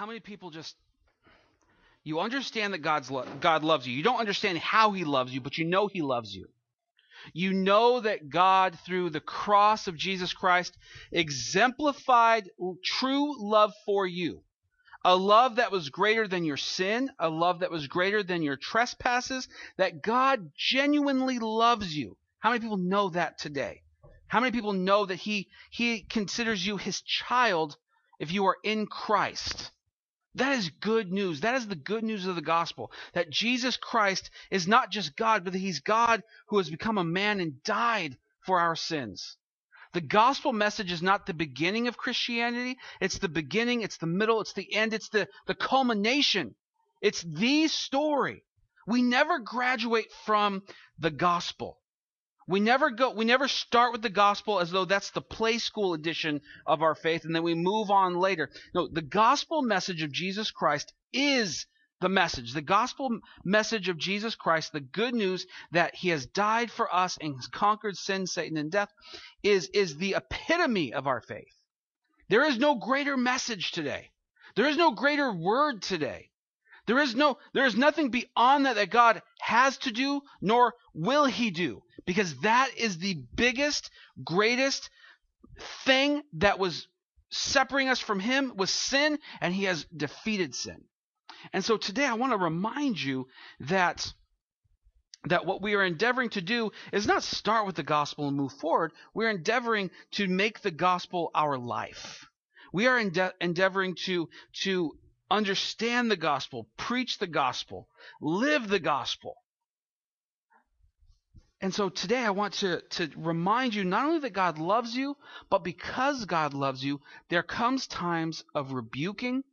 how many people just you understand that God's lo- God loves you. You don't understand how he loves you, but you know he loves you. You know that God through the cross of Jesus Christ exemplified true love for you. A love that was greater than your sin, a love that was greater than your trespasses, that God genuinely loves you. How many people know that today? How many people know that he he considers you his child if you are in Christ? That is good news. That is the good news of the gospel. That Jesus Christ is not just God, but that he's God who has become a man and died for our sins. The gospel message is not the beginning of Christianity. It's the beginning, it's the middle, it's the end, it's the, the culmination. It's the story. We never graduate from the gospel. We never go we never start with the gospel as though that's the play school edition of our faith and then we move on later. No, the gospel message of Jesus Christ is the message. The gospel message of Jesus Christ, the good news that he has died for us and has conquered sin, Satan and death is is the epitome of our faith. There is no greater message today. There is no greater word today. There is no there is nothing beyond that that God has to do nor will he do because that is the biggest greatest thing that was separating us from him was sin and he has defeated sin. And so today I want to remind you that that what we are endeavoring to do is not start with the gospel and move forward. We're endeavoring to make the gospel our life. We are ende- endeavoring to to understand the gospel, preach the gospel, live the gospel. And so today I want to, to remind you not only that God loves you, but because God loves you, there comes times of rebuking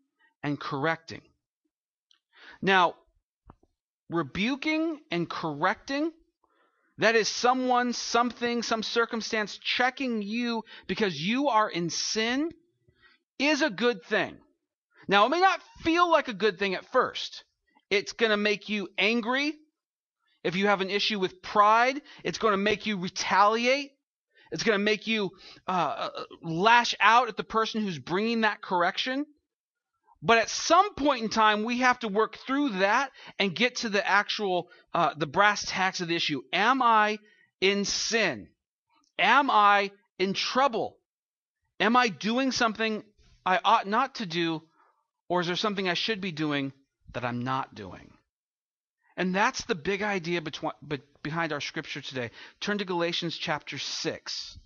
and correcting. Now, rebuking and correcting, that is someone, something, some circumstance checking you because you are in sin, is a good thing. Now, it may not feel like a good thing at first. It's going to make you angry. If you have an issue with pride, it's going to make you retaliate. It's going to make you uh, uh, lash out at the person who's bringing that correction. But at some point in time, we have to work through that and get to the actual, uh, the brass tacks of the issue. Am I in sin? Am I in trouble? Am I doing something I ought not to do or is there something I should be doing that I'm not doing? And that's the big idea behind our scripture today. Turn to Galatians chapter 6,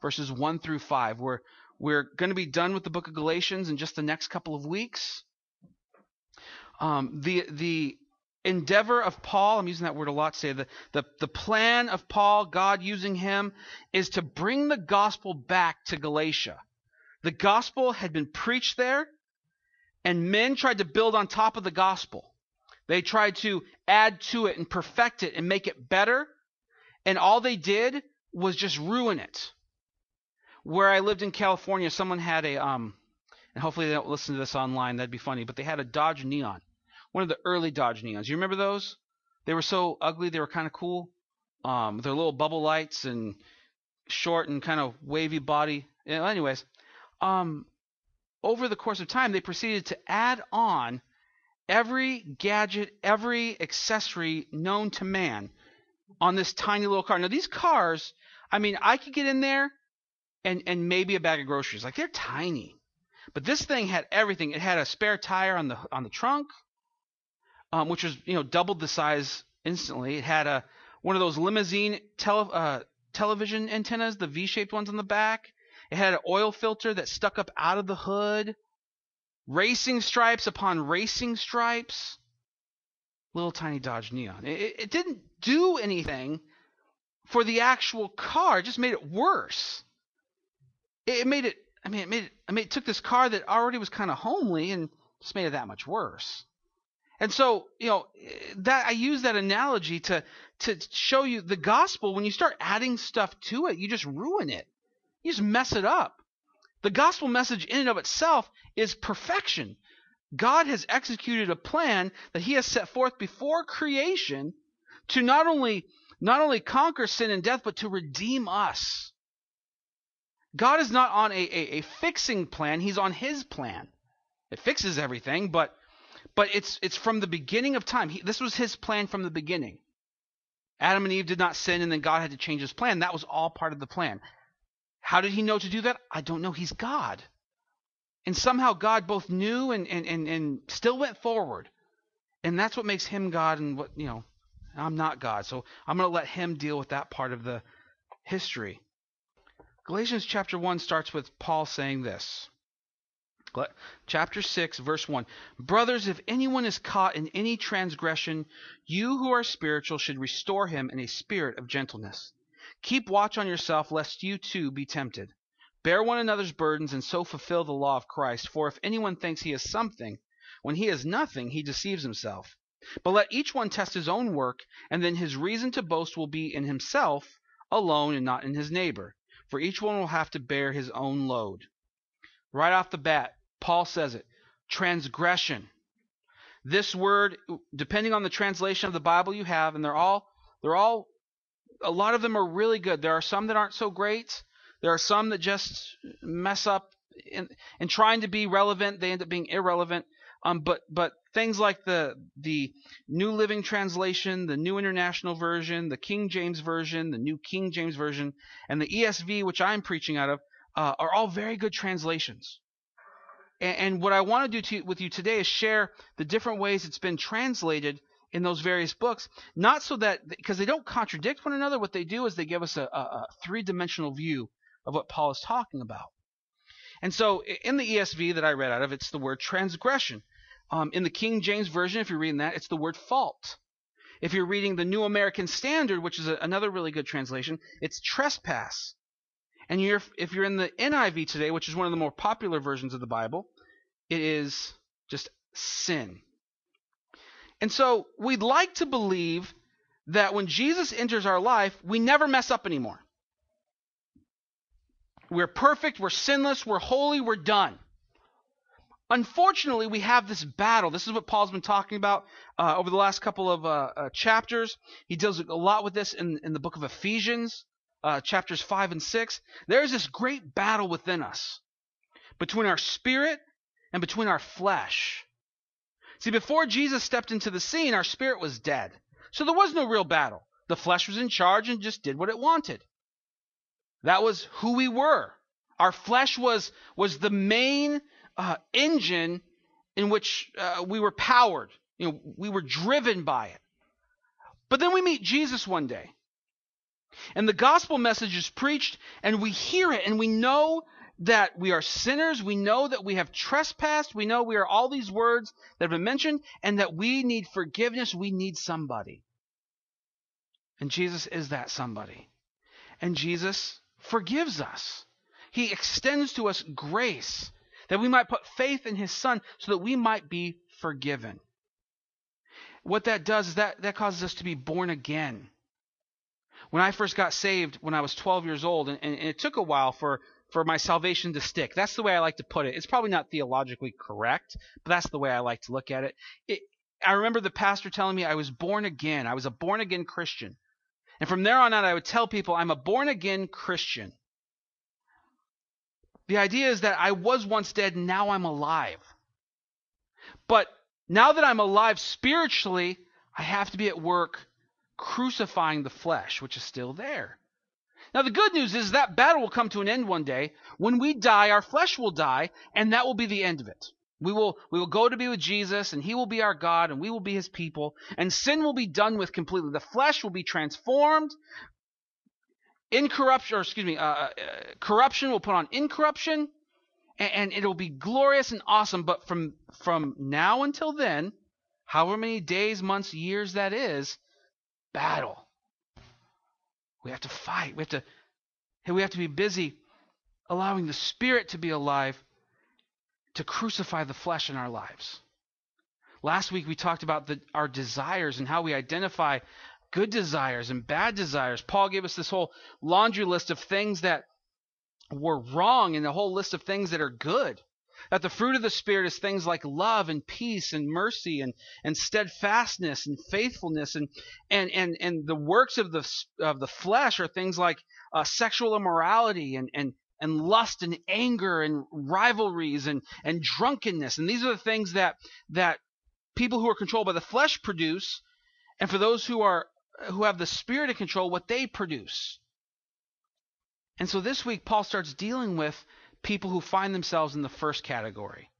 verses 1 through 5. We're, we're going to be done with the book of Galatians in just the next couple of weeks. Um, the, the endeavor of Paul, I'm using that word a lot today, the, the, the plan of Paul, God using him, is to bring the gospel back to Galatia. The gospel had been preached there, and men tried to build on top of the gospel. They tried to add to it and perfect it and make it better. And all they did was just ruin it. Where I lived in California, someone had a, um, and hopefully they don't listen to this online, that'd be funny, but they had a Dodge Neon. One of the early Dodge Neons. You remember those? They were so ugly, they were kind of cool. Um, their little bubble lights and short and kind of wavy body. anyways, um, over the course of time, they proceeded to add on every gadget, every accessory known to man on this tiny little car. Now, these cars, I mean, I could get in there and, and maybe a bag of groceries. Like, they're tiny. But this thing had everything. It had a spare tire on the on the trunk, um, which was you know doubled the size instantly. It had a one of those limousine tele, uh, television antennas, the V-shaped ones on the back. It had an oil filter that stuck up out of the hood. Racing stripes upon racing stripes. Little tiny Dodge Neon. It, it didn't do anything for the actual car. It just made it worse. It, it made it. I mean, it made it. I mean, it took this car that already was kind of homely and just made it that much worse. And so, you know, that I use that analogy to to show you the gospel. When you start adding stuff to it, you just ruin it. You just mess it up. The gospel message in and of itself is perfection. God has executed a plan that he has set forth before creation to not only not only conquer sin and death but to redeem us. God is not on a, a, a fixing plan, he's on his plan. it fixes everything, but but it's it's from the beginning of time. He, this was his plan from the beginning. Adam and Eve did not sin, and then God had to change his plan. That was all part of the plan. How did he know to do that? I don't know. He's God. And somehow God both knew and, and, and, and still went forward. And that's what makes him God and what, you know, I'm not God. So I'm going to let him deal with that part of the history. Galatians chapter 1 starts with Paul saying this. Chapter 6, verse 1. Brothers, if anyone is caught in any transgression, you who are spiritual should restore him in a spirit of gentleness. Keep watch on yourself, lest you too be tempted. Bear one another's burdens, and so fulfill the law of Christ. For if anyone thinks he is something, when he is nothing, he deceives himself. But let each one test his own work, and then his reason to boast will be in himself alone and not in his neighbor. For each one will have to bear his own load. Right off the bat, Paul says it transgression. This word, depending on the translation of the Bible you have, and they're all they're all a lot of them are really good. There are some that aren't so great. There are some that just mess up in, in trying to be relevant. They end up being irrelevant. Um, but but things like the the New Living Translation, the New International Version, the King James Version, the New King James Version, and the ESV, which I'm preaching out of, uh, are all very good translations. And, and what I want to do with you today is share the different ways it's been translated in those various books, not so that because they don't contradict one another. What they do is they give us a, a, a three-dimensional view of what Paul is talking about. And so in the ESV that I read out of, it's the word transgression. Um, in the King James Version, if you're reading that, it's the word fault. If you're reading the New American Standard, which is a, another really good translation, it's trespass. And you're, if you're in the NIV today, which is one of the more popular versions of the Bible, it is just sin. And so we'd like to believe that when Jesus enters our life, we never mess up anymore. We're perfect, we're sinless, we're holy, we're done. Unfortunately, we have this battle. This is what Paul's been talking about uh, over the last couple of uh, uh, chapters. He deals a lot with this in, in the book of Ephesians, uh, chapters 5 and 6. There's this great battle within us between our spirit and between our flesh. See, before Jesus stepped into the scene, our spirit was dead. So there was no real battle. The flesh was in charge and just did what it wanted. That was who we were. Our flesh was, was the main uh, engine in which uh, we were powered. You know, we were driven by it. But then we meet Jesus one day. And the gospel message is preached, and we hear it, and we know that we are sinners. We know that we have trespassed. We know we are all these words that have been mentioned, and that we need forgiveness. We need somebody. And Jesus is that somebody. And Jesus forgives us. He extends to us grace that we might put faith in his son so that we might be forgiven. What that does is that that causes us to be born again. When I first got saved when I was 12 years old, and, and it took a while for, for my salvation to stick. That's the way I like to put it. It's probably not theologically correct, but that's the way I like to look at it. it I remember the pastor telling me I was born again. I was a born again Christian. And from there on out, I would tell people I'm a born again Christian. The idea is that I was once dead and now I'm alive. But now that I'm alive spiritually, I have to be at work crucifying the flesh, which is still there. Now, the good news is that battle will come to an end one day. When we die, our flesh will die, and that will be the end of it. We will, we will go to be with Jesus, and He will be our God, and we will be His people, and sin will be done with completely. The flesh will be transformed incorruption, or excuse me, uh, uh, corruption will put on incorruption, and, and it'll be glorious and awesome. But from from now until then, however many days, months, years that is, battle. We have to fight. We have to. We have to be busy allowing the Spirit to be alive to crucify the flesh in our lives. Last week we talked about the, our desires and how we identify good desires and bad desires. Paul gave us this whole laundry list of things that were wrong and a whole list of things that are good. That the fruit of the Spirit is things like love and peace and mercy and, and steadfastness and faithfulness and, and, and, and the works of the, of the flesh are things like uh, sexual immorality and, and and lust and anger and rivalries and, and drunkenness. And these are the things that that people who are controlled by the flesh produce, and for those who are who have the spirit of control, what they produce. And so this week Paul starts dealing with people who find themselves in the first category.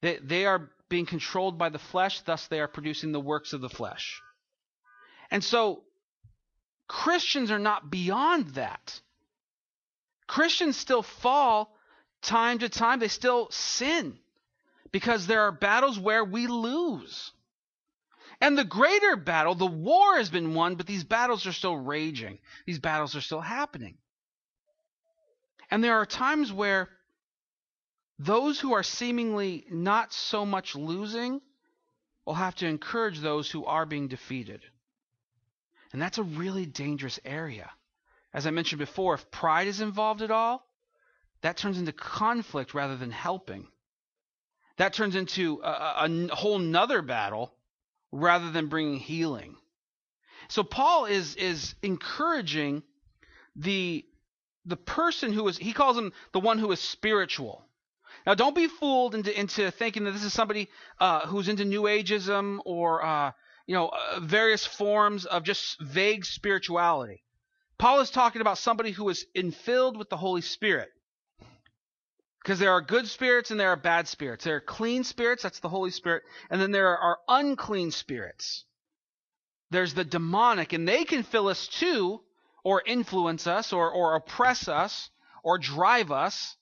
They, they are being controlled by the flesh, thus they are producing the works of the flesh. And so Christians are not beyond that. Christians still fall time to time, they still sin because there are battles where we lose. And the greater battle, the war has been won, but these battles are still raging. These battles are still happening. And there are times where those who are seemingly not so much losing will have to encourage those who are being defeated. And that's a really dangerous area. As I mentioned before, if pride is involved at all, that turns into conflict rather than helping. That turns into a, a, whole nother battle rather than bringing healing. So Paul is is encouraging the the person who is he calls him the one who is spiritual. Now, don't be fooled into, into thinking that this is somebody uh, who's into New Ageism or uh, you know uh, various forms of just vague spirituality. Paul is talking about somebody who is infilled with the Holy Spirit. Because there are good spirits and there are bad spirits. There are clean spirits, that's the Holy Spirit, and then there are unclean spirits. There's the demonic, and they can fill us too, or influence us, or, or oppress us, or drive us.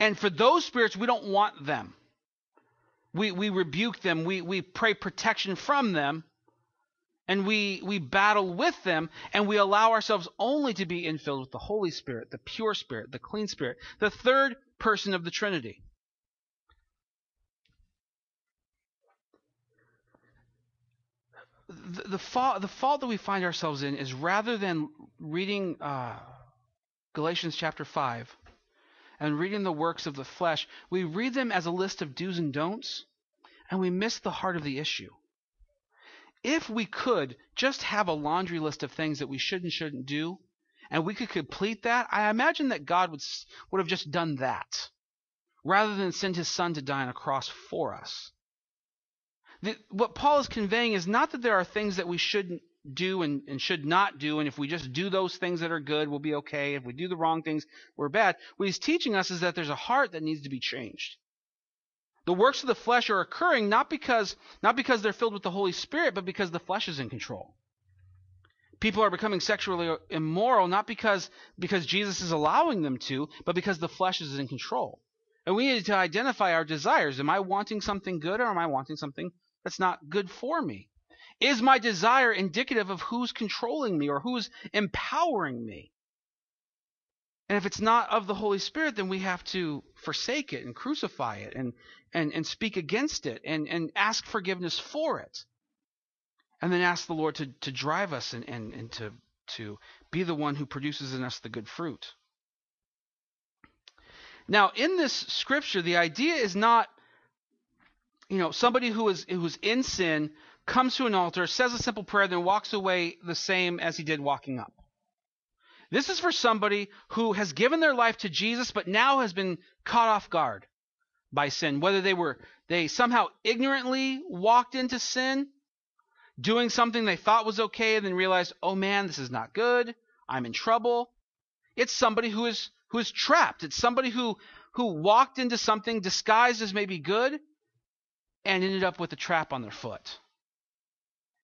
And for those spirits, we don't want them. We, we rebuke them. We, we pray protection from them. And we, we battle with them. And we allow ourselves only to be infilled with the Holy Spirit, the pure Spirit, the clean Spirit, the third person of the Trinity. The, fault, the fault that we find ourselves in is rather than reading uh, Galatians chapter 5 and reading the works of the flesh, we read them as a list of do's and don'ts, and we miss the heart of the issue. If we could just have a laundry list of things that we should and shouldn't do, and we could complete that, I imagine that God would, would have just done that rather than send his son to die on a cross for us. The, what Paul is conveying is not that there are things that we shouldn't do and, and should not do, and if we just do those things that are good, we'll be okay. If we do the wrong things, we're bad. What he's teaching us is that there's a heart that needs to be changed. The works of the flesh are occurring not because not because they're filled with the Holy Spirit, but because the flesh is in control. People are becoming sexually immoral not because because Jesus is allowing them to, but because the flesh is in control. And we need to identify our desires. Am I wanting something good or am I wanting something that's not good for me? Is my desire indicative of who's controlling me or who's empowering me? And if it's not of the Holy Spirit, then we have to forsake it and crucify it and, and, and speak against it and, and ask forgiveness for it. And then ask the Lord to, to drive us and, and, and to, to be the one who produces in us the good fruit. Now, in this scripture, the idea is not, you know, somebody who is who's in sin comes to an altar, says a simple prayer, then walks away the same as he did walking up. This is for somebody who has given their life to Jesus, but now has been caught off guard by sin. Whether they were they somehow ignorantly walked into sin, doing something they thought was okay, and then realized, oh man, this is not good. I'm in trouble. It's somebody who is who is trapped. It's somebody who who walked into something disguised as maybe good and ended up with a trap on their foot.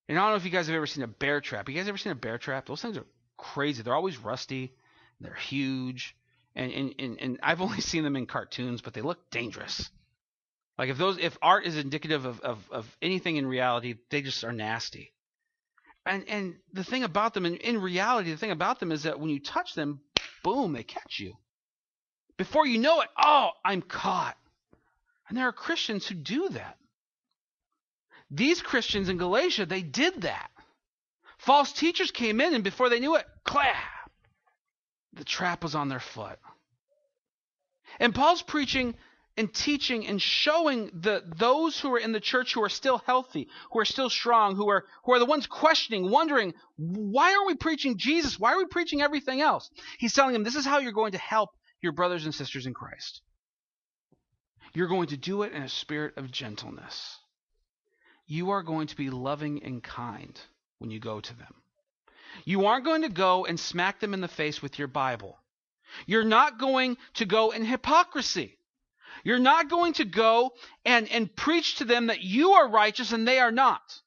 And I don't know if you guys have ever seen a bear trap. You guys ever seen a bear trap? Those things are crazy. They're always rusty. They're huge. And, and, and, and I've only seen them in cartoons, but they look dangerous. Like if those if art is indicative of, of, of anything in reality, they just are nasty. And and the thing about them in, in reality, the thing about them is that when you touch them, boom, they catch you. Before you know it, oh, I'm caught. And there are Christians who do that. These Christians in Galatia, they did that. False teachers came in, and before they knew it, clap, the trap was on their foot. And Paul's preaching and teaching and showing the those who are in the church who are still healthy, who are still strong, who are who are the ones questioning, wondering, why are we preaching Jesus? Why are we preaching everything else? He's telling them this is how you're going to help your brothers and sisters in Christ. You're going to do it in a spirit of gentleness. You are going to be loving and kind when you go to them. You aren't going to go and smack them in the face with your Bible. You're not going to go in hypocrisy. You're not going to go and, and preach to them that you are righteous and they are not.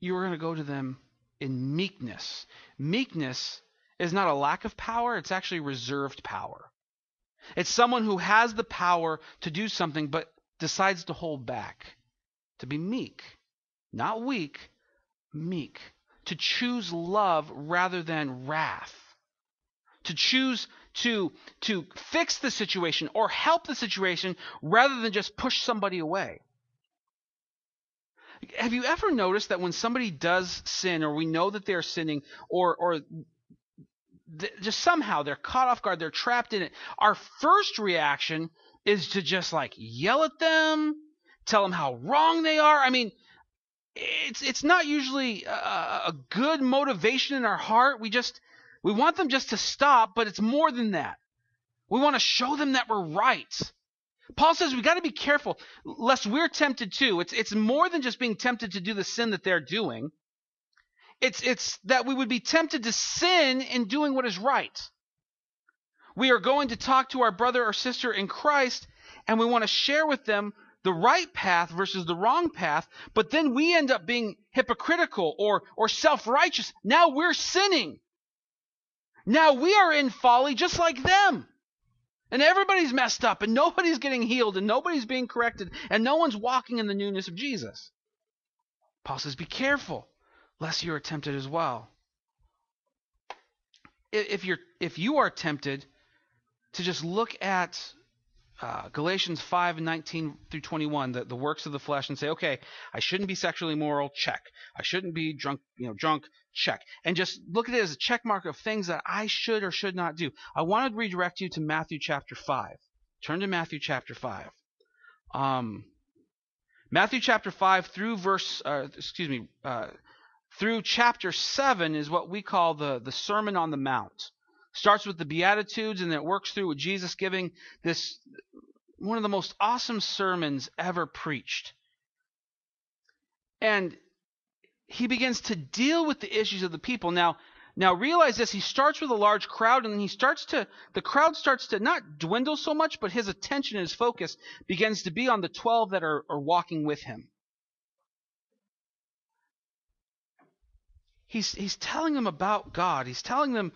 You are going to go to them in meekness. Meekness is not a lack of power, it's actually reserved power. It's someone who has the power to do something but decides to hold back, to be meek, not weak, meek, to choose love rather than wrath, to choose to to fix the situation or help the situation rather than just push somebody away. Have you ever noticed that when somebody does sin or we know that they're sinning or or th- just somehow they're caught off guard, they're trapped in it, our first reaction is to just like yell at them, tell them how wrong they are. I mean, it's it's not usually a, a good motivation in our heart. We just we want them just to stop, but it's more than that. We want to show them that we're right. Paul says we got to be careful lest we're tempted too. It's it's more than just being tempted to do the sin that they're doing. It's it's that we would be tempted to sin in doing what is right. We are going to talk to our brother or sister in Christ and we want to share with them the right path versus the wrong path, but then we end up being hypocritical or or self-righteous. Now we're sinning. Now we are in folly just like them. And everybody's messed up, and nobody's getting healed, and nobody's being corrected, and no one's walking in the newness of Jesus. Paul says, Be careful, lest you are tempted as well. If you're if you are tempted to just look at uh, Galatians 5 and 19 through 21, the, the works of the flesh, and say, okay, I shouldn't be sexually immoral, check. I shouldn't be drunk, you know, drunk, check. And just look at it as a check mark of things that I should or should not do. I want to redirect you to Matthew chapter 5. Turn to Matthew chapter 5. Um, Matthew chapter 5 through verse, uh, excuse me, uh, through chapter 7 is what we call the, the Sermon on the Mount starts with the Beatitudes and then it works through with Jesus giving this one of the most awesome sermons ever preached. And he begins to deal with the issues of the people. Now, now realize this, he starts with a large crowd and then he starts to the crowd starts to not dwindle so much, but his attention and his focus begins to be on the 12 that are, are walking with him. He's he's telling them about God. He's telling them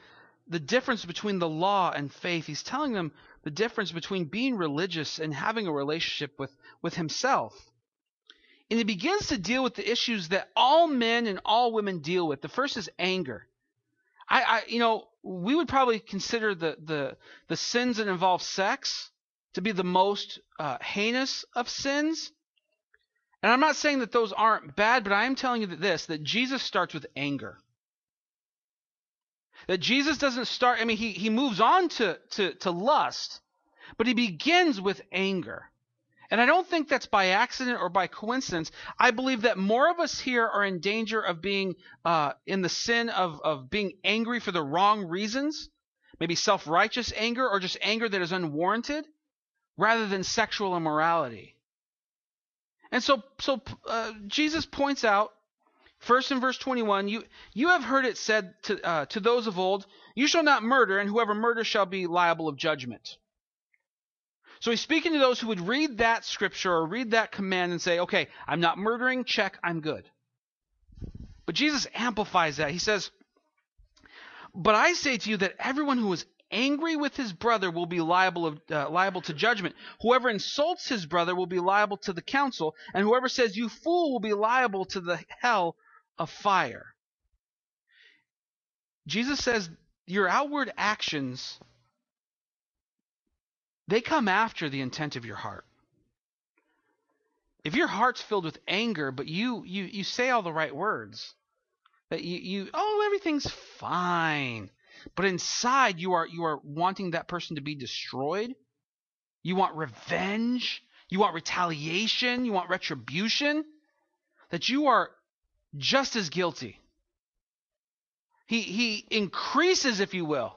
the difference between the law and faith. He's telling them the difference between being religious and having a relationship with, with himself. And he begins to deal with the issues that all men and all women deal with. The first is anger. I, I you know, we would probably consider the, the, the sins that involve sex to be the most uh, heinous of sins. And I'm not saying that those aren't bad, but I am telling you that this, that Jesus starts with anger. That Jesus doesn't start, I mean, he, he moves on to, to, to lust, but he begins with anger. And I don't think that's by accident or by coincidence. I believe that more of us here are in danger of being uh, in the sin of, of being angry for the wrong reasons, maybe self righteous anger or just anger that is unwarranted, rather than sexual immorality. And so, so uh, Jesus points out First in verse 21, you, you have heard it said to, uh, to those of old, You shall not murder, and whoever murders shall be liable of judgment. So he's speaking to those who would read that scripture or read that command and say, Okay, I'm not murdering, check, I'm good. But Jesus amplifies that. He says, But I say to you that everyone who is angry with his brother will be liable of, uh, liable to judgment. Whoever insults his brother will be liable to the council, and whoever says you fool will be liable to the hell of fire. Jesus says your outward actions they come after the intent of your heart. If your heart's filled with anger, but you you you say all the right words, that you you oh everything's fine, but inside you are you are wanting that person to be destroyed, you want revenge, you want retaliation, you want retribution, that you are just as guilty. He, he increases, if you will.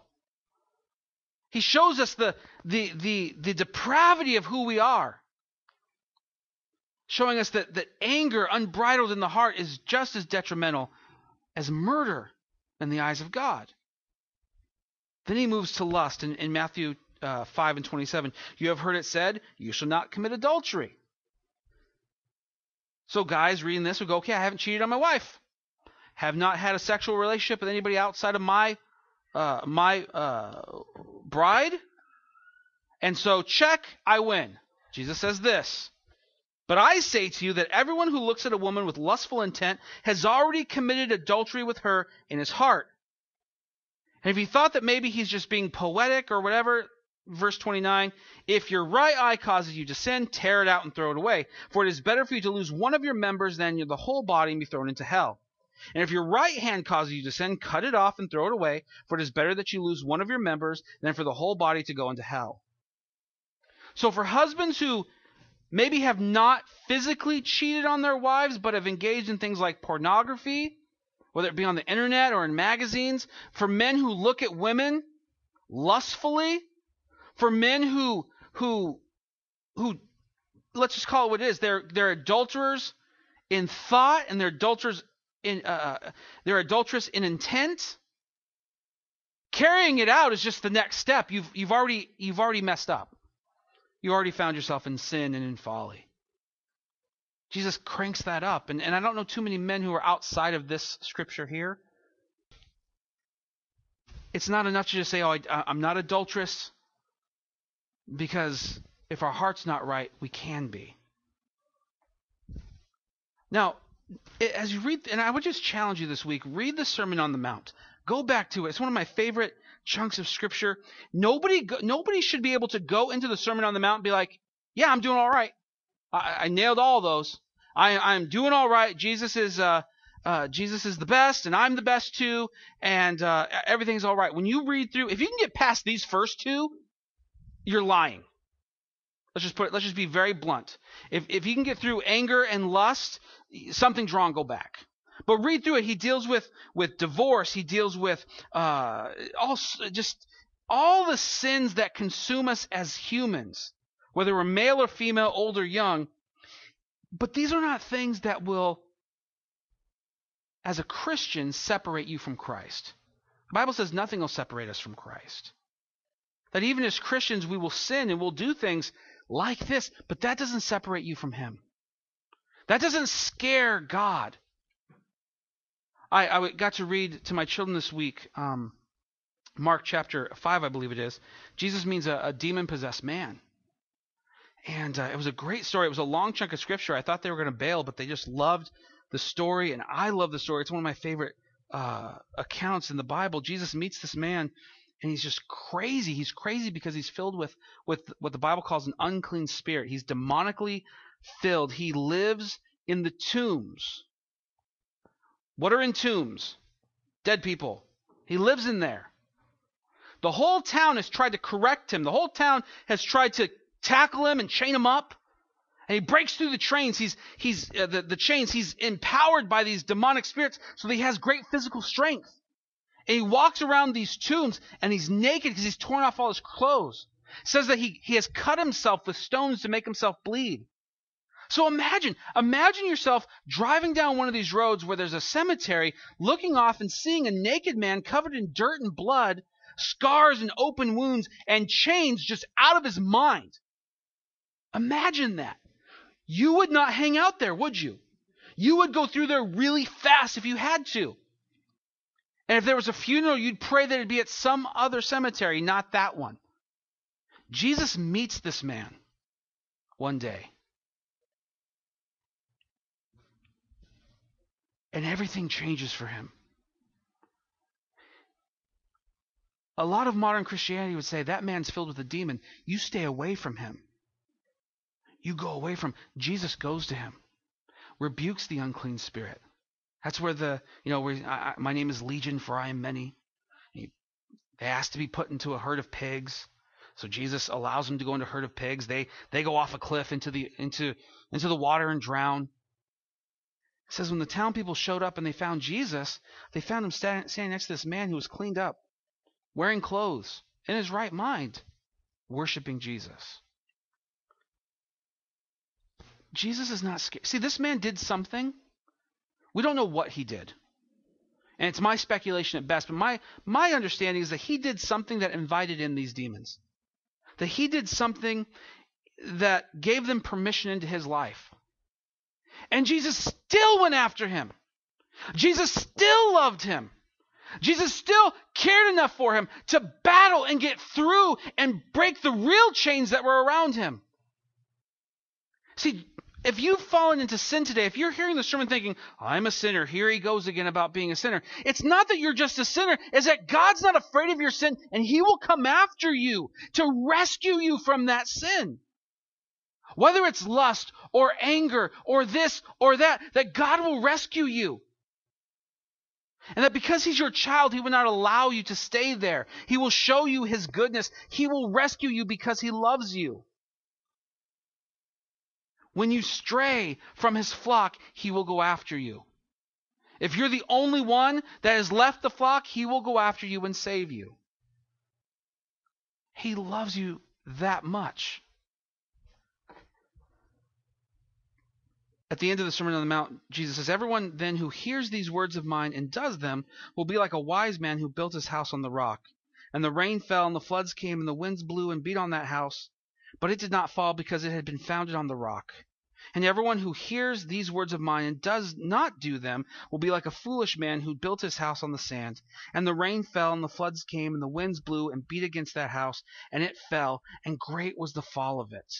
He shows us the, the, the, the depravity of who we are, showing us that, that anger unbridled in the heart is just as detrimental as murder in the eyes of God. Then he moves to lust in, in Matthew uh, 5 and 27. You have heard it said, You shall not commit adultery. So, guys reading this would go, Okay, I haven't cheated on my wife have not had a sexual relationship with anybody outside of my uh, my uh, bride, and so check, I win. Jesus says this. But I say to you that everyone who looks at a woman with lustful intent has already committed adultery with her in his heart. And if you thought that maybe he's just being poetic or whatever, verse 29, if your right eye causes you to sin, tear it out and throw it away. For it is better for you to lose one of your members than the whole body and be thrown into hell. And if your right hand causes you to sin, cut it off and throw it away, for it is better that you lose one of your members than for the whole body to go into hell. So for husbands who maybe have not physically cheated on their wives, but have engaged in things like pornography, whether it be on the internet or in magazines, for men who look at women lustfully, for men who who who let's just call it what it is, they're they're adulterers in thought and they're adulterers in uh, uh, they're adulterous in intent. Carrying it out is just the next step. You've you've already you've already messed up. You already found yourself in sin and in folly. Jesus cranks that up. And, and I don't know too many men who are outside of this scripture here. It's not enough to just say, oh, I, I'm not adulterous, because if our heart's not right, we can be. Now, as you read, and I would just challenge you this week, read the Sermon on the Mount. Go back to it. It's one of my favorite chunks of Scripture. Nobody, nobody should be able to go into the Sermon on the Mount and be like, "Yeah, I'm doing all right. I, I nailed all those. I, I'm doing all right. Jesus is, uh, uh, Jesus is the best, and I'm the best too, and uh, everything's all right." When you read through, if you can get past these first two, you're lying. Let's just put it, let's just be very blunt. If if you can get through anger and lust, something's wrong, go back. But read through it. He deals with with divorce. He deals with uh, all just all the sins that consume us as humans, whether we're male or female, old or young. But these are not things that will, as a Christian, separate you from Christ. The Bible says nothing will separate us from Christ. That even as Christians, we will sin and we'll do things like this, but that doesn't separate you from Him. That doesn't scare God. I, I got to read to my children this week, um, Mark chapter 5, I believe it is. Jesus means a, a demon possessed man. And uh, it was a great story. It was a long chunk of scripture. I thought they were going to bail, but they just loved the story, and I love the story. It's one of my favorite uh, accounts in the Bible. Jesus meets this man, and he's just crazy. He's crazy because he's filled with with what the Bible calls an unclean spirit. He's demonically filled. He lives in the tombs. What are in tombs? Dead people. He lives in there. The whole town has tried to correct him. The whole town has tried to tackle him and chain him up. And he breaks through the chains. He's he's uh, the, the chains. He's empowered by these demonic spirits, so that he has great physical strength. And he walks around these tombs and he's naked because he's torn off all his clothes. It says that he, he has cut himself with stones to make himself bleed. So imagine, imagine yourself driving down one of these roads where there's a cemetery, looking off and seeing a naked man covered in dirt and blood, scars and open wounds, and chains just out of his mind. Imagine that. You would not hang out there, would you? You would go through there really fast if you had to. And if there was a funeral, you'd pray that it'd be at some other cemetery, not that one. Jesus meets this man one day. and everything changes for him. A lot of modern Christianity would say that man's filled with a demon. You stay away from him. You go away from Jesus goes to him, rebukes the unclean spirit. That's where the you know where I, my name is Legion for I am many. He, they asked to be put into a herd of pigs. So Jesus allows them to go into a herd of pigs. They they go off a cliff into the into into the water and drown. It says when the town people showed up and they found Jesus, they found him stand, standing next to this man who was cleaned up, wearing clothes, in his right mind, worshiping Jesus. Jesus is not scared. See, this man did something. We don't know what he did. And it's my speculation at best, but my, my understanding is that he did something that invited in these demons. That he did something that gave them permission into his life. And Jesus still went after him. Jesus still loved him. Jesus still cared enough for him to battle and get through and break the real chains that were around him. See, if you've fallen into sin today, if you're hearing the sermon thinking, I'm a sinner, here he goes again about being a sinner, it's not that you're just a sinner, it's that God's not afraid of your sin and he will come after you to rescue you from that sin. Whether it's lust or anger or this or that, that God will rescue you. And that because he's your child, he will not allow you to stay there. He will show you his goodness. He will rescue you because he loves you. When you stray from his flock, he will go after you. If you're the only one that has left the flock, he will go after you and save you. He loves you that much. At the end of the Sermon on the Mount, Jesus says, Everyone then who hears these words of mine and does them will be like a wise man who built his house on the rock. And the rain fell, and the floods came, and the winds blew and beat on that house. But it did not fall because it had been founded on the rock. And everyone who hears these words of mine and does not do them will be like a foolish man who built his house on the sand. And the rain fell, and the floods came, and the winds blew and beat against that house, and it fell, and great was the fall of it.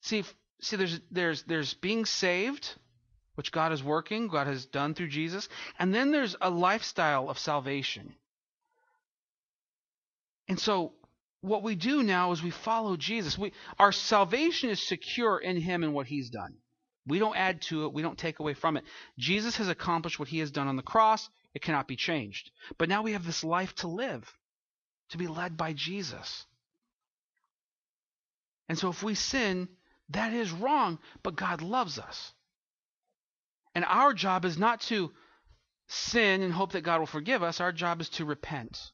See, see, there's there's there's being saved, which God is working, God has done through Jesus, and then there's a lifestyle of salvation. And so what we do now is we follow Jesus. We, our salvation is secure in Him and what He's done. We don't add to it, we don't take away from it. Jesus has accomplished what He has done on the cross, it cannot be changed. But now we have this life to live, to be led by Jesus. And so if we sin, that is wrong, but God loves us. And our job is not to sin and hope that God will forgive us, our job is to repent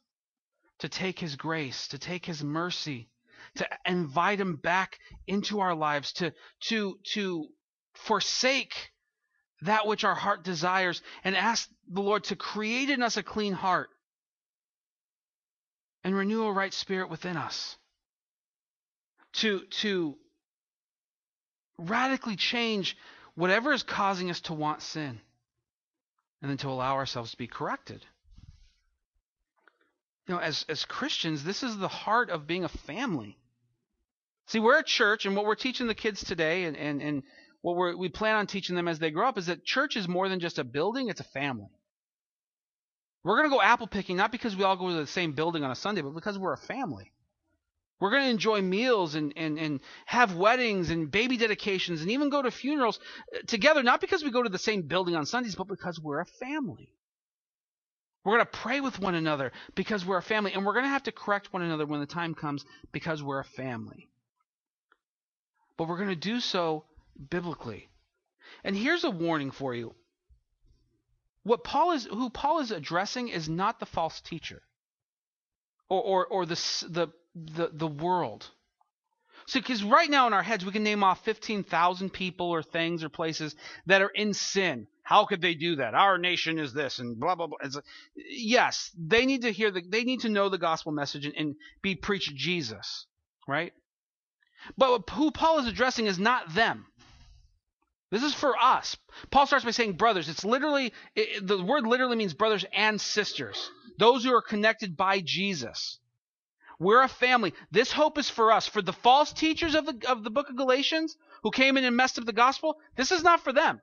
to take His grace, to take His mercy, to invite Him back into our lives, to, to, to forsake that which our heart desires, and ask the Lord to create in us a clean heart and renew a right spirit within us. To, to radically change whatever is causing us to want sin, and then to allow ourselves to be corrected you know, as, as Christians, this is the heart of being a family. See, we're a church, and what we're teaching the kids today, and, and, and what we plan on teaching them as they grow up, is that church is more than just a building, it's a family. We're going to go apple picking, not because we all go to the same building on a Sunday, but because we're a family. We're going to enjoy meals and, and, and have weddings and baby dedications and even go to funerals uh, together, not because we go to the same building on Sundays, but because we're a family. We're going to pray with one another because we're a family, and we're going to have to correct one another when the time comes because we're a family. But we're going to do so biblically. And here's a warning for you. What Paul is who Paul is addressing is not the false teacher or or, or the, the the the world. So, because right now in our heads we can name off 15,000 people or things or places that are in sin. How could they do that? Our nation is this and blah blah blah. It's, yes, they need to hear the they need to know the gospel message and, and be preached Jesus, right? But who Paul is addressing is not them. This is for us. Paul starts by saying brothers. It's literally it, the word literally means brothers and sisters. Those who are connected by Jesus. We're a family. This hope is for us. For the false teachers of the of the book of Galatians who came in and messed up the gospel, this is not for them.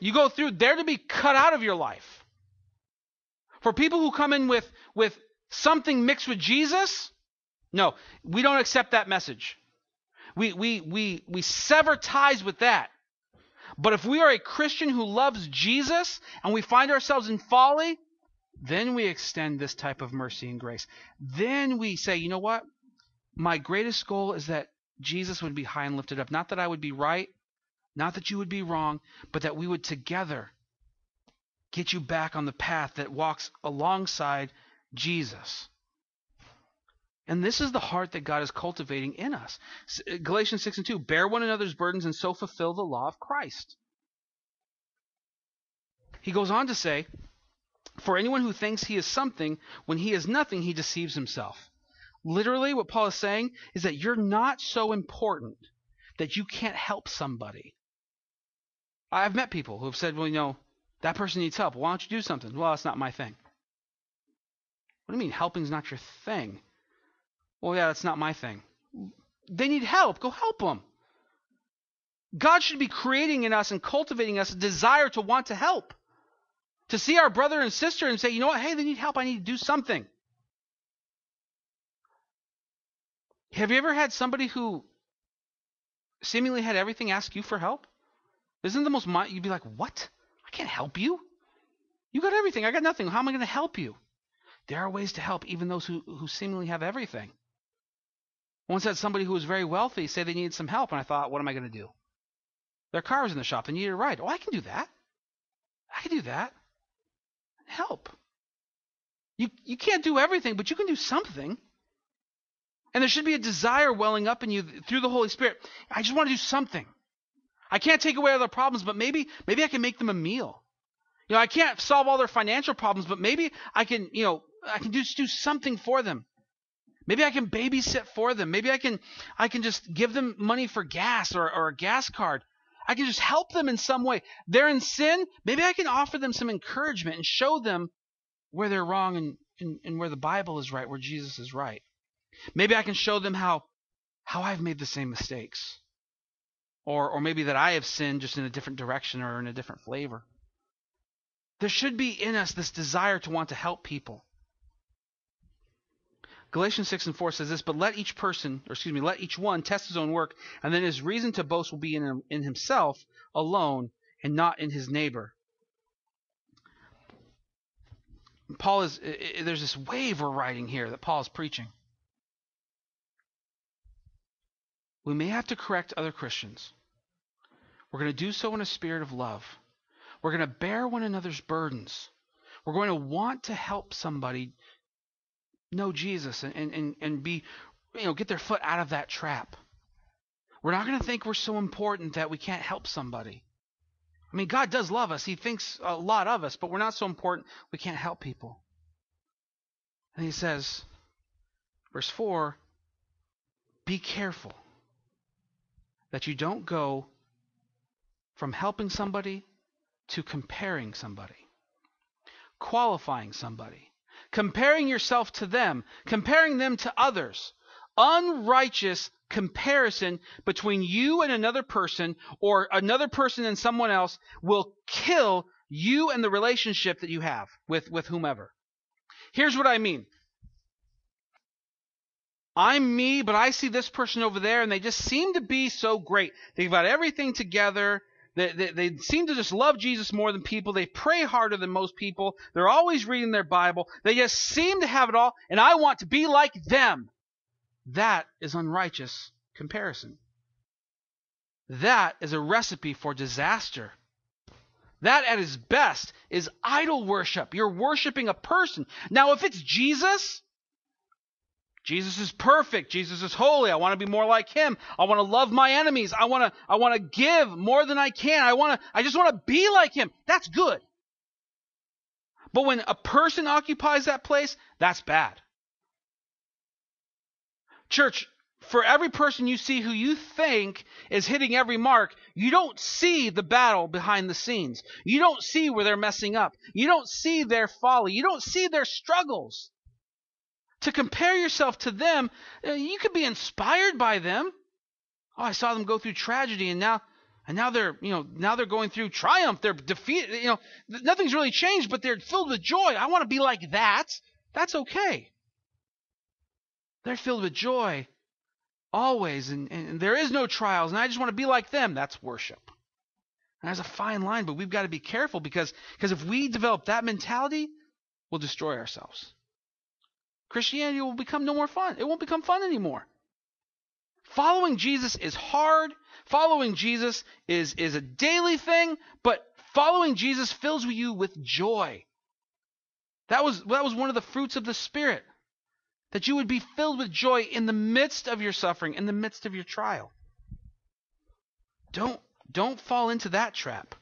You go through, they're to be cut out of your life. For people who come in with, with something mixed with Jesus, no, we don't accept that message. We, we, we, we sever ties with that. But if we are a Christian who loves Jesus and we find ourselves in folly, Then we extend this type of mercy and grace. Then we say, you know what? My greatest goal is that Jesus would be high and lifted up. Not that I would be right, not that you would be wrong, but that we would together get you back on the path that walks alongside Jesus. And this is the heart that God is cultivating in us. Uh, Galatians 6 and 2 Bear one another's burdens and so fulfill the law of Christ. He goes on to say, For anyone who thinks he is something when he is nothing, he deceives himself. Literally, what Paul is saying is that you're not so important that you can't help somebody. I've met people who have said, Well, you know, that person needs help. Why don't you do something? Well, it's not my thing. What do you mean helping's not your thing? Well, yeah, that's not my thing. They need help. Go help them. God should be creating in us and cultivating us a desire to want to help. To see our brother and sister and say, you know what? Hey, they need help. I need to do something. Have you ever had somebody who seemingly had everything ask you for help? Isn't the most you'd be like, "What? I can't help you. You got everything. I got nothing. How am I going to help you?" There are ways to help even those who, who seemingly have everything. Once had somebody who was very wealthy say they needed some help, and I thought, what am I going to do? Their car was in the shop. They needed a ride. Oh, I can do that. I can do that. Help. You you can't do everything, but you can do something. And there should be a desire welling up in you through the Holy Spirit. I just want to do something. I can't take away all their problems, but maybe maybe I can make them a meal. You know, I can't solve all their financial problems, but maybe I can, you know, I can just do something for them. Maybe I can babysit for them. Maybe I can I can just give them money for gas or, or a gas card. I can just help them in some way. They're in sin. Maybe I can offer them some encouragement and show them where they're wrong and, and, and where the Bible is right, where Jesus is right. Maybe I can show them how how I've made the same mistakes. Or or maybe that I have sinned just in a different direction or in a different flavor. There should be in us this desire to want to help people. Galatians 6 and 4 says this, but let each person, or excuse me, let each one test his own work, and then his reason to boast will be in, in himself alone and not in his neighbor. Paul is, there's this wave we're riding here that Paul is preaching. We may have to correct other Christians. We're going to do so in a spirit of love. We're going to bear one another's burdens. We're going to want to help somebody know Jesus and, and, and be, you know, get their foot out of that trap. We're not going to think we're so important that we can't help somebody. I mean, God does love us. He thinks a lot of us, but we're not so important we can't help people. And he says, verse 4 be careful that you don't go from helping somebody to comparing somebody, qualifying somebody, comparing yourself to them, comparing them to others. Unrighteous comparison between you and another person or another person and someone else will kill you and the relationship that you have with, with whomever. Here's what I mean. I'm me, but I see this person over there, and they just seem to be so great. They've got everything together. They, they, they, seem to just love Jesus more than people. They pray harder than most people. They're always reading their Bible. They just seem to have it all, and I want to be like them. That is unrighteous comparison. That is a recipe for disaster. That at its best is idol worship. You're worshiping a person. Now, if it's Jesus, Jesus is perfect. Jesus is holy. I want to be more like him. I want to love my enemies. I want to I want to give more than I can. I want to I just want to be like him. That's good. But when a person occupies that place, that's bad. Church, for every person you see who you think is hitting every mark, you don't see the battle behind the scenes. You don't see where they're messing up. You don't see their folly. You don't see their struggles to compare yourself to them, uh, you could be inspired by them. Oh, I saw them go through tragedy and now and now they're, you know, now they're going through triumph. They're defeated, you know, nothing's really changed, but they're filled with joy. I want to be like that. That's okay. They're filled with joy always and, and there is no trials and I just want to be like them. That's worship. And there's a fine line, but we've got to be careful because because if we develop that mentality, we'll destroy ourselves. Christianity will become no more fun. It won't become fun anymore. Following Jesus is hard. Following Jesus is, is a daily thing, but following Jesus fills you with joy. That was, that was one of the fruits of the Spirit. That you would be filled with joy in the midst of your suffering, in the midst of your trial. Don't, don't fall into that trap.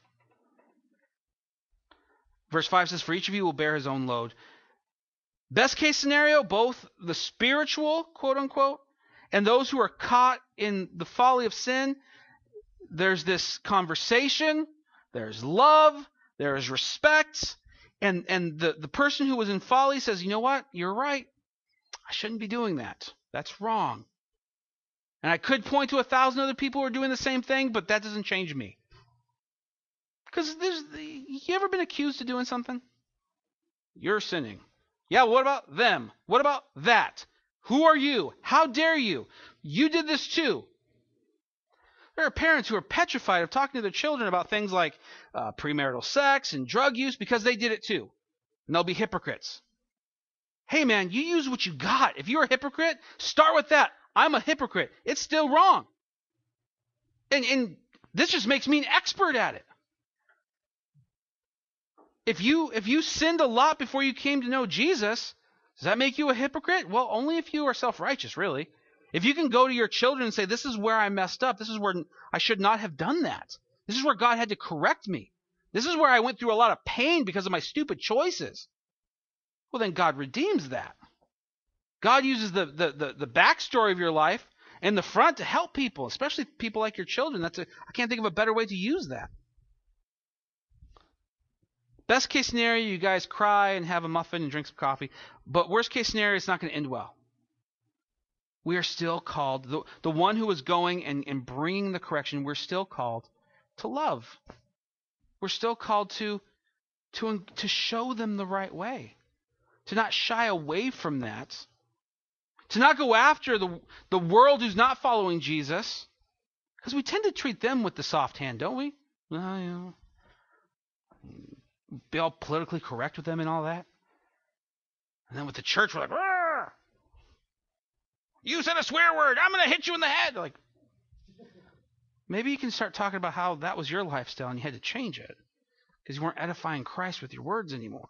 Verse 5 says, For each of you will bear his own load. Best case scenario, both the spiritual, quote unquote, and those who are caught in the folly of sin, there's this conversation, there's love, there is respect, and, and the, the person who was in folly says, You know what? You're right. I shouldn't be doing that. That's wrong. And I could point to a thousand other people who are doing the same thing, but that doesn't change me. Because there's, you ever been accused of doing something? You're sinning. Yeah, what about them? What about that? Who are you? How dare you? You did this too. There are parents who are petrified of talking to their children about things like uh, premarital sex and drug use because they did it too. And they'll be hypocrites. Hey man, you use what you got. If you're a hypocrite, start with that. I'm a hypocrite. It's still wrong. And, and this just makes me an expert at it. If you if you sinned a lot before you came to know Jesus, does that make you a hypocrite? Well, only if you are self-righteous, really. If you can go to your children and say, "This is where I messed up. This is where I should not have done that. This is where God had to correct me. This is where I went through a lot of pain because of my stupid choices." Well, then God redeems that. God uses the the the, the backstory of your life and the front to help people, especially people like your children. That's a, I can't think of a better way to use that. Best case scenario, you guys cry and have a muffin and drink some coffee. But worst case scenario, it's not going to end well. We are still called, the, the one who is going and, and bringing the correction, we're still called to love. We're still called to, to, to show them the right way, to not shy away from that, to not go after the, the world who's not following Jesus, because we tend to treat them with the soft hand, don't we? Well, you know, be all politically correct with them and all that. And then with the church, we're like, Rawr! you said a swear word. I'm going to hit you in the head. Like, maybe you can start talking about how that was your lifestyle and you had to change it because you weren't edifying Christ with your words anymore.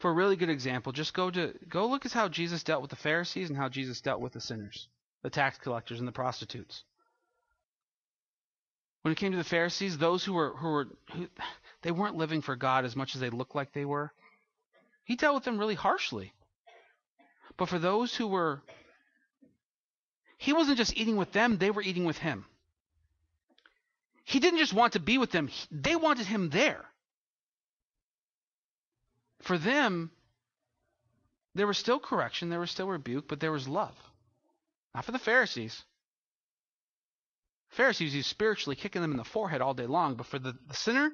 For a really good example, just go to go look at how Jesus dealt with the Pharisees and how Jesus dealt with the sinners, the tax collectors and the prostitutes when it came to the Pharisees, those who were who were who, they weren't living for God as much as they looked like they were. He dealt with them really harshly. But for those who were he wasn't just eating with them, they were eating with him. He didn't just want to be with them, they wanted him there. For them, there was still correction, there was still rebuke, but there was love. Not for the Pharisees. Pharisees, he's spiritually kicking them in the forehead all day long, but for the, the sinner,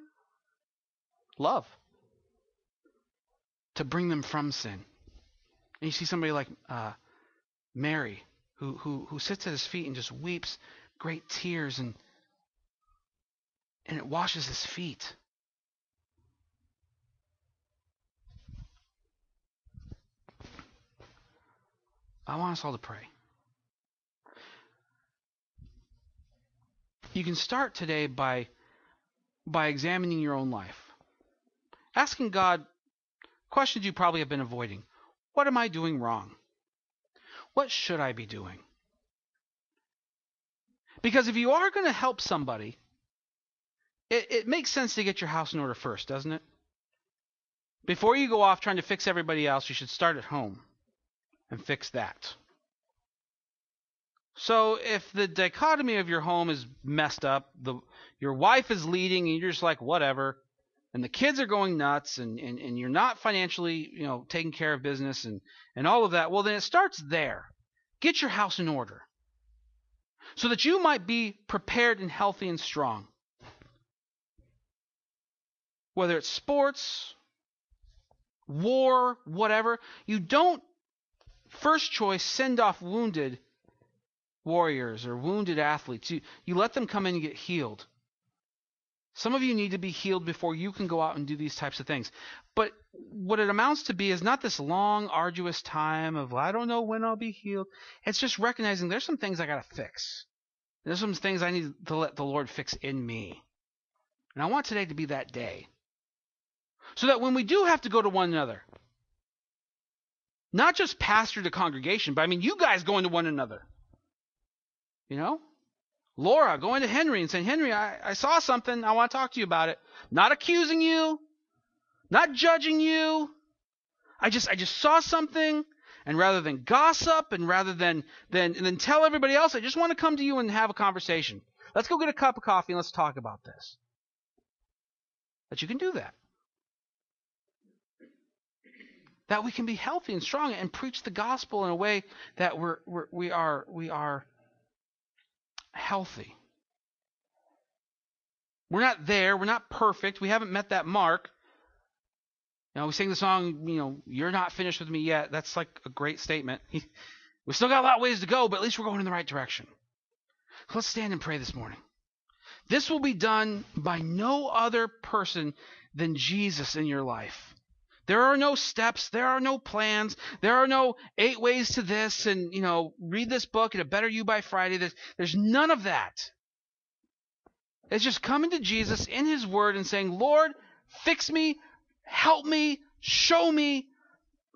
love. To bring them from sin. And you see somebody like uh, Mary, who, who, who sits at his feet and just weeps great tears and, and it washes his feet. I want us all to pray. You can start today by by examining your own life. Asking God questions you probably have been avoiding. What am I doing wrong? What should I be doing? Because if you are going to help somebody, it, it makes sense to get your house in order first, doesn't it? Before you go off trying to fix everybody else, you should start at home and fix that. So if the dichotomy of your home is messed up, the your wife is leading and you're just like whatever, and the kids are going nuts and, and, and you're not financially, you know, taking care of business and, and all of that, well then it starts there. Get your house in order. So that you might be prepared and healthy and strong. Whether it's sports, war, whatever, you don't first choice send off wounded warriors or wounded athletes. You, you let them come in and get healed. Some of you need to be healed before you can go out and do these types of things. But what it amounts to be is not this long, arduous time of, I don't know when I'll be healed. It's just recognizing there's some things I got to fix. There's some things I need to let the Lord fix in me. And I want today to be that day. So that when we do have to go to one another, not just pastor to congregation, but I mean you guys going to one another. You know? Laura going to Henry and saying, Henry, I, I saw something. I want to talk to you about it. Not accusing you, not judging you. I just I just saw something, and rather than gossip and rather than than than tell everybody else, I just want to come to you and have a conversation. Let's go get a cup of coffee and let's talk about this. That you can do that. That we can be healthy and strong and preach the gospel in a way that we're, we're we are we are healthy. We're not there. We're not perfect. We haven't met that mark. You know, we sing the song, you know, you're not finished with me yet. That's like a great statement. we still got a lot of ways to go, but at least we're going in the right direction. Let's stand and pray this morning. This will be done by no other person than Jesus in your life. There are no steps. There are no plans. There are no eight ways to this and, you know, read this book and a better you by Friday. There's, there's none of that. It's just coming to Jesus in his word and saying, Lord, fix me, help me, show me,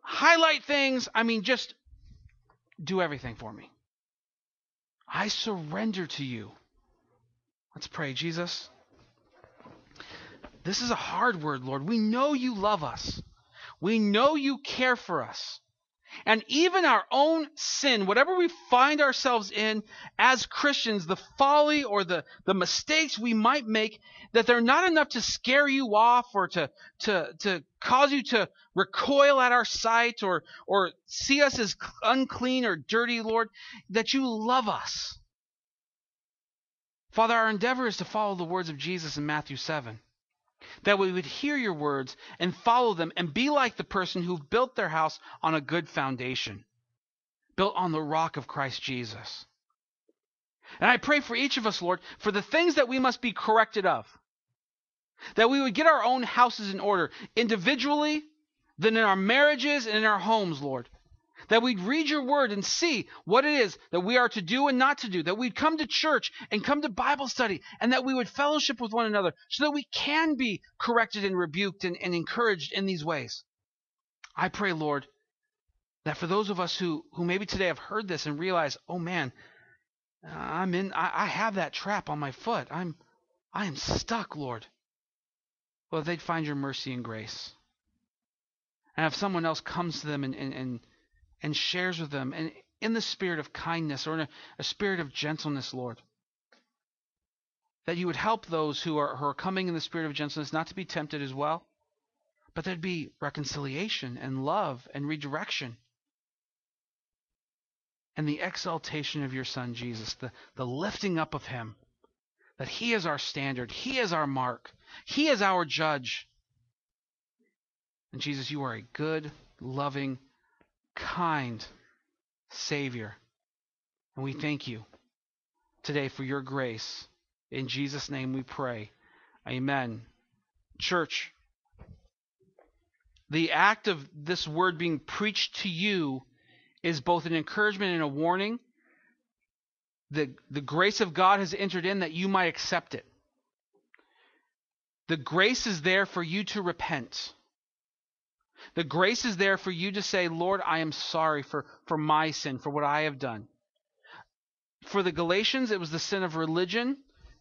highlight things. I mean, just do everything for me. I surrender to you. Let's pray, Jesus. This is a hard word, Lord. We know you love us. We know you care for us. And even our own sin, whatever we find ourselves in as Christians, the folly or the, the mistakes we might make, that they're not enough to scare you off or to, to, to cause you to recoil at our sight or, or see us as unclean or dirty, Lord, that you love us. Father, our endeavor is to follow the words of Jesus in Matthew 7 that we would hear your words and follow them and be like the person who built their house on a good foundation, built on the rock of Christ Jesus. And I pray for each of us, Lord, for the things that we must be corrected of, that we would get our own houses in order individually, then in our marriages and in our homes, Lord. That we'd read your word and see what it is that we are to do and not to do. That we'd come to church and come to Bible study and that we would fellowship with one another so that we can be corrected and rebuked and, and encouraged in these ways. I pray, Lord, that for those of us who, who maybe today have heard this and realize, oh man, I'm in, I, I have that trap on my foot. I'm, I am stuck, Lord. Well, they'd find your mercy and grace. And if someone else comes to them and, and, and and shares with them and in the spirit of kindness or in a, a spirit of gentleness, Lord. That you would help those who are, who are coming in the spirit of gentleness not to be tempted as well, but there'd be reconciliation and love and redirection. And the exaltation of your Son, Jesus, the, the lifting up of him, that he is our standard, he is our mark, he is our judge. And Jesus, you are a good, loving, kind Savior. And we thank you today for your grace. In Jesus' name we pray. Amen. Church, the act of this word being preached to you is both an encouragement and a warning. The, the grace of God has entered in that you might accept it. The grace is there for you to repent. The grace is there for you to say, Lord, I am sorry for, for my sin, for what I have done. For the Galatians, it was the sin of religion.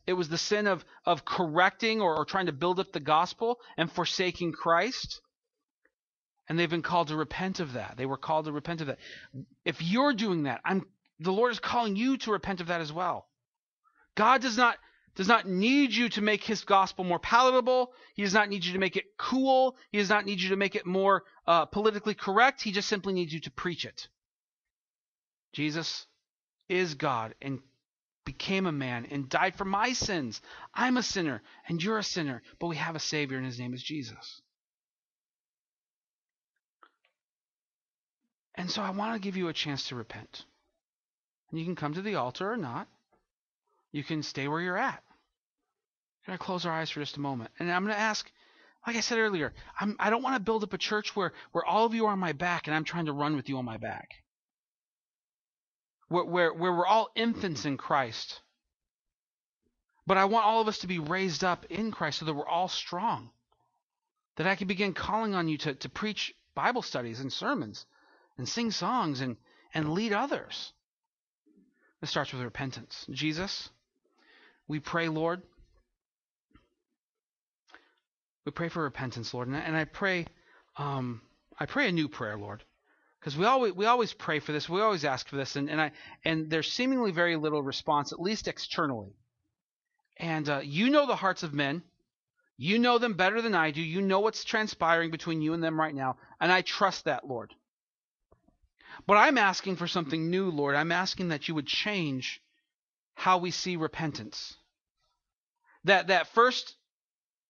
It was the sin of, of correcting or, or trying to build up the gospel and forsaking Christ. And they've been called to repent of that. They were called to repent of that. If you're doing that, I'm, the Lord is calling you to repent of that as well. God does not does not need you to make his gospel more palatable. He does not need you to make it cool. He does not need you to make it more uh, politically correct. He just simply needs you to preach it. Jesus is God and became a man and died for my sins. I'm a sinner and you're a sinner, but we have a Savior and his name is Jesus. And so I want to give you a chance to repent. And you can come to the altar or not. You can stay where you're at. Can I close our eyes for just a moment? And I'm going to ask, like I said earlier, I'm, I don't want to build up a church where, where all of you are on my back and I'm trying to run with you on my back. Where, where, where we're all infants in Christ. But I want all of us to be raised up in Christ so that we're all strong. That I can begin calling on you to, to preach Bible studies and sermons and sing songs and, and lead others. It starts with repentance. Jesus, we pray, Lord. We pray for repentance, Lord, and I, and I pray, um, I pray a new prayer, Lord, because we always we always pray for this, we always ask for this, and, and I and there's seemingly very little response, at least externally. And uh, you know the hearts of men, you know them better than I do. You know what's transpiring between you and them right now, and I trust that, Lord. But I'm asking for something new, Lord. I'm asking that you would change how we see repentance. That that first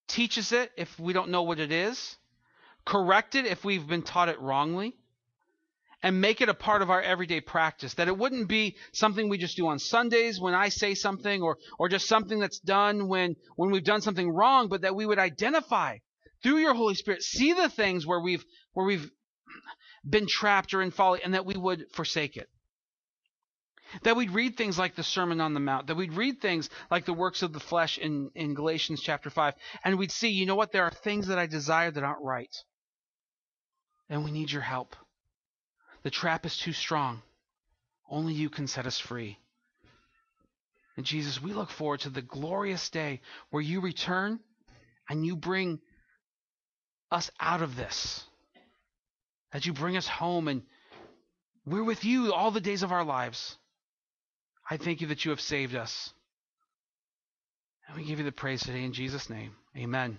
teaches it if we don't know what it is, correct it if we've been taught it wrongly, and make it a part of our everyday practice. That it wouldn't be something we just do on Sundays when I say something or or just something that's done when when we've done something wrong, but that we would identify through your Holy Spirit, see the things where we've where we've been trapped or in folly, and that we would forsake it. That we'd read things like the Sermon on the Mount, that we'd read things like the works of the flesh in, in Galatians chapter 5, and we'd see, you know what, there are things that I desire that aren't right. And we need your help. The trap is too strong. Only you can set us free. And Jesus, we look forward to the glorious day where you return and you bring us out of this that you bring us home and we're with you all the days of our lives. I thank you that you have saved us. And we give you the praise today in Jesus' name. Amen.